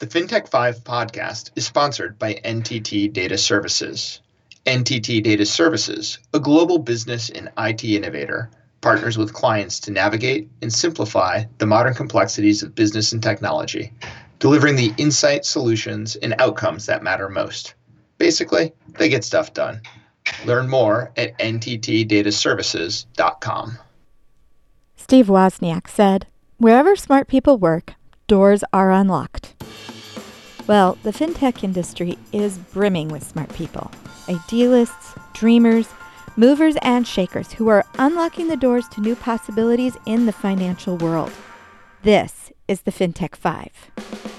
The FinTech 5 podcast is sponsored by NTT Data Services. NTT Data Services, a global business and IT innovator, partners with clients to navigate and simplify the modern complexities of business and technology, delivering the insight, solutions, and outcomes that matter most. Basically, they get stuff done. Learn more at nttdataservices.com. Steve Wozniak said, Wherever smart people work, doors are unlocked. Well, the fintech industry is brimming with smart people idealists, dreamers, movers, and shakers who are unlocking the doors to new possibilities in the financial world. This is the FinTech 5.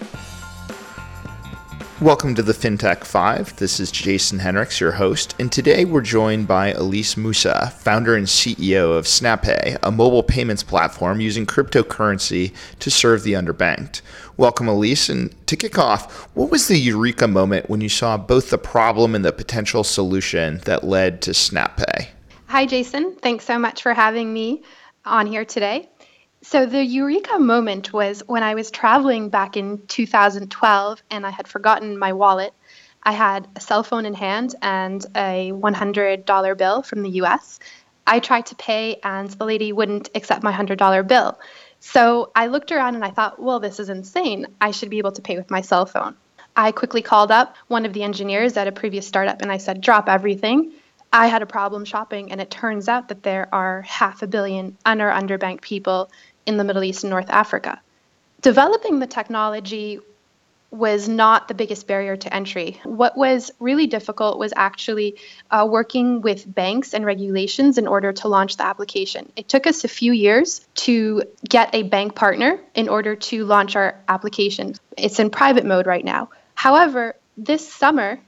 Welcome to the FinTech 5. This is Jason Henrichs, your host, and today we're joined by Elise Moussa, founder and CEO of Snapay, a mobile payments platform using cryptocurrency to serve the underbanked. Welcome, Elise. And to kick off, what was the eureka moment when you saw both the problem and the potential solution that led to Snapay? Hi, Jason. Thanks so much for having me on here today. So the eureka moment was when I was traveling back in 2012 and I had forgotten my wallet. I had a cell phone in hand and a $100 bill from the US. I tried to pay and the lady wouldn't accept my $100 bill. So I looked around and I thought, well, this is insane. I should be able to pay with my cell phone. I quickly called up one of the engineers at a previous startup and I said, drop everything. I had a problem shopping, and it turns out that there are half a billion un or underbanked people in the Middle East and North Africa. Developing the technology was not the biggest barrier to entry. What was really difficult was actually uh, working with banks and regulations in order to launch the application. It took us a few years to get a bank partner in order to launch our application. It's in private mode right now. However, this summer,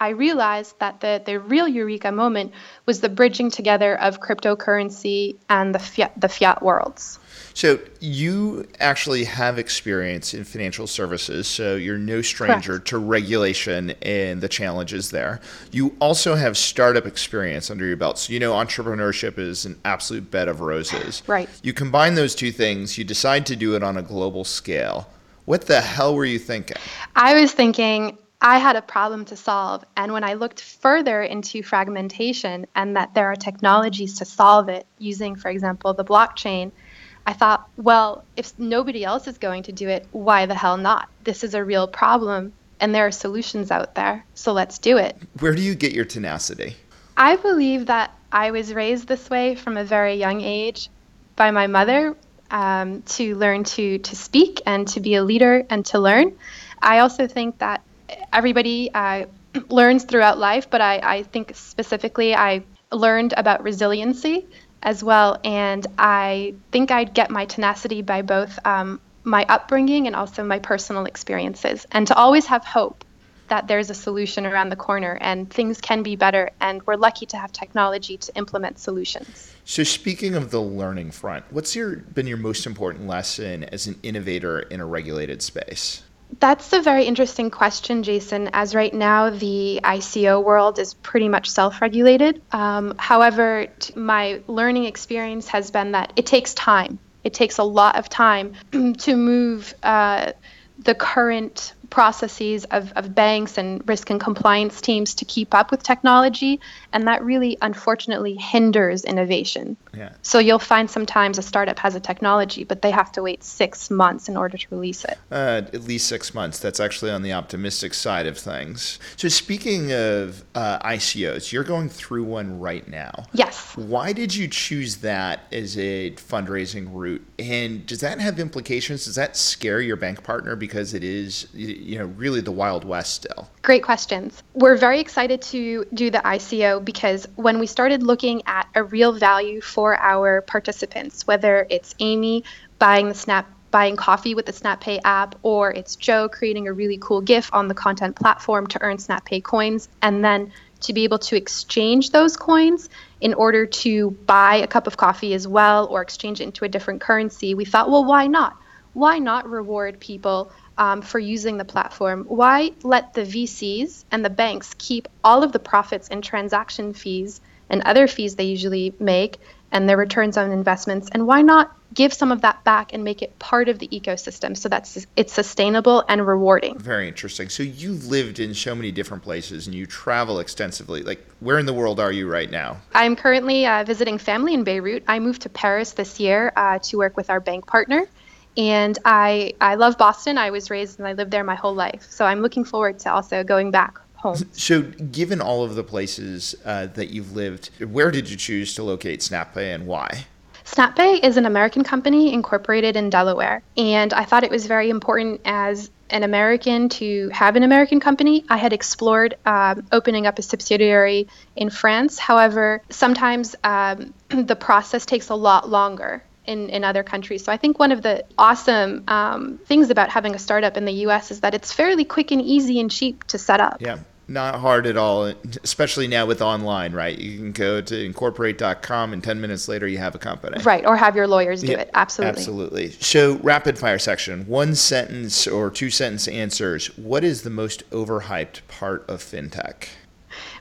I realized that the, the real eureka moment was the bridging together of cryptocurrency and the fiat, the fiat worlds. So you actually have experience in financial services, so you're no stranger Correct. to regulation and the challenges there. You also have startup experience under your belt, so you know entrepreneurship is an absolute bed of roses. Right. You combine those two things, you decide to do it on a global scale. What the hell were you thinking? I was thinking I had a problem to solve. And when I looked further into fragmentation and that there are technologies to solve it using, for example, the blockchain, I thought, well, if nobody else is going to do it, why the hell not? This is a real problem and there are solutions out there. So let's do it. Where do you get your tenacity? I believe that I was raised this way from a very young age by my mother um, to learn to, to speak and to be a leader and to learn. I also think that everybody uh, learns throughout life, but I, I think specifically I learned about resiliency as well. And I think I'd get my tenacity by both um, my upbringing and also my personal experiences, and to always have hope that there's a solution around the corner and things can be better. And we're lucky to have technology to implement solutions. So, speaking of the learning front, what's your been your most important lesson as an innovator in a regulated space? That's a very interesting question, Jason, as right now the ICO world is pretty much self regulated. Um, however, t- my learning experience has been that it takes time. It takes a lot of time to move uh, the current processes of, of banks and risk and compliance teams to keep up with technology. And that really, unfortunately, hinders innovation. Yeah. So you'll find sometimes a startup has a technology, but they have to wait six months in order to release it. Uh, at least six months. That's actually on the optimistic side of things. So speaking of uh, ICOs, you're going through one right now. Yes. Why did you choose that as a fundraising route? And does that have implications? Does that scare your bank partner because it is you know really the wild west still? Great questions. We're very excited to do the ICO because when we started looking at a real value for our participants, whether it's Amy buying the Snap buying coffee with the Snapay app, or it's Joe creating a really cool GIF on the content platform to earn Snapay coins, and then to be able to exchange those coins in order to buy a cup of coffee as well or exchange it into a different currency, we thought, well, why not? Why not reward people um, for using the platform, why let the VCs and the banks keep all of the profits and transaction fees and other fees they usually make and their returns on investments? And why not give some of that back and make it part of the ecosystem so that's it's sustainable and rewarding. Very interesting. So you've lived in so many different places and you travel extensively. Like where in the world are you right now? I'm currently uh, visiting family in Beirut. I moved to Paris this year uh, to work with our bank partner and I I love Boston. I was raised and I lived there my whole life. So I'm looking forward to also going back home. So, given all of the places uh, that you've lived, where did you choose to locate Snapay and why? Snapay is an American company incorporated in Delaware, and I thought it was very important as an American to have an American company. I had explored um, opening up a subsidiary in France. However, sometimes um, the process takes a lot longer in, in other countries. So I think one of the awesome um, things about having a startup in the US is that it's fairly quick and easy and cheap to set up. Yeah. Not hard at all, especially now with online, right? You can go to incorporate.com and 10 minutes later you have a company. Right, or have your lawyers do yeah, it. Absolutely. Absolutely. So, rapid fire section one sentence or two sentence answers. What is the most overhyped part of fintech?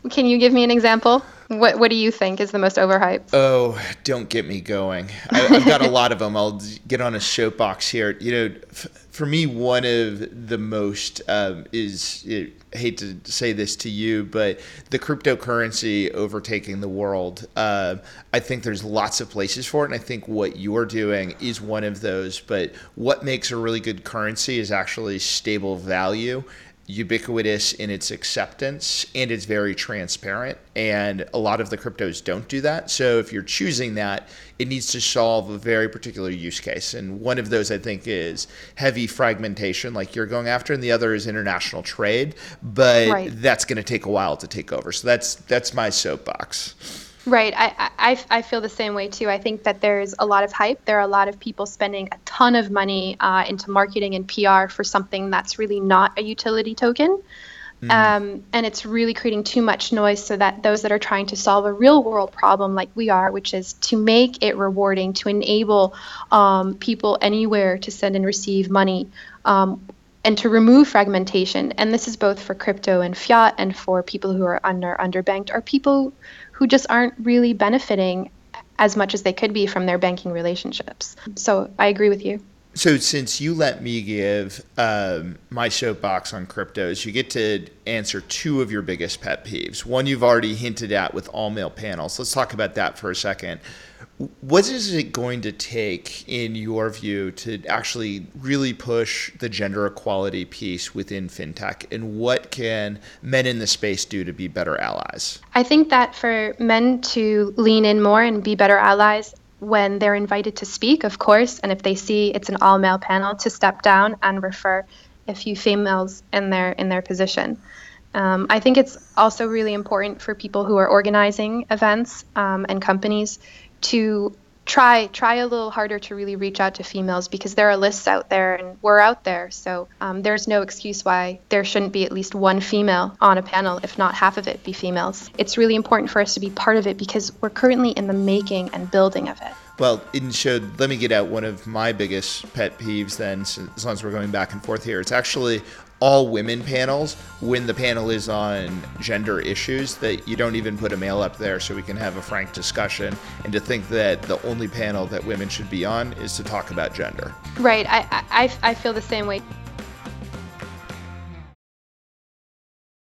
Can you give me an example? What What do you think is the most overhyped? Oh, don't get me going. I, have got a lot of them. I'll get on a soapbox here. You know, f- for me, one of the most um, is. It, I hate to say this to you, but the cryptocurrency overtaking the world. Uh, I think there's lots of places for it, and I think what you're doing is one of those. But what makes a really good currency is actually stable value ubiquitous in its acceptance and it's very transparent and a lot of the cryptos don't do that. So if you're choosing that it needs to solve a very particular use case. And one of those i think is heavy fragmentation like you're going after and the other is international trade. But right. that's going to take a while to take over. So that's that's my soapbox Right. I, I, I feel the same way too. I think that there's a lot of hype. There are a lot of people spending a ton of money uh, into marketing and PR for something that's really not a utility token. Mm. Um, and it's really creating too much noise so that those that are trying to solve a real world problem like we are, which is to make it rewarding, to enable um, people anywhere to send and receive money, um, and to remove fragmentation. And this is both for crypto and fiat and for people who are under underbanked, are people who just aren't really benefiting as much as they could be from their banking relationships. So I agree with you. So, since you let me give um, my soapbox on cryptos, you get to answer two of your biggest pet peeves. One you've already hinted at with all male panels. Let's talk about that for a second. What is it going to take, in your view, to actually really push the gender equality piece within fintech? And what can men in the space do to be better allies? I think that for men to lean in more and be better allies when they're invited to speak, of course, and if they see it's an all male panel, to step down and refer a few females in their in their position. Um, I think it's also really important for people who are organizing events um, and companies to try try a little harder to really reach out to females because there are lists out there and we're out there. So um, there's no excuse why there shouldn't be at least one female on a panel if not half of it be females. It's really important for us to be part of it because we're currently in the making and building of it. Well, in should let me get out one of my biggest pet peeves. Then, as long as we're going back and forth here, it's actually all women panels when the panel is on gender issues that you don't even put a male up there so we can have a frank discussion and to think that the only panel that women should be on is to talk about gender. Right. I i, I feel the same way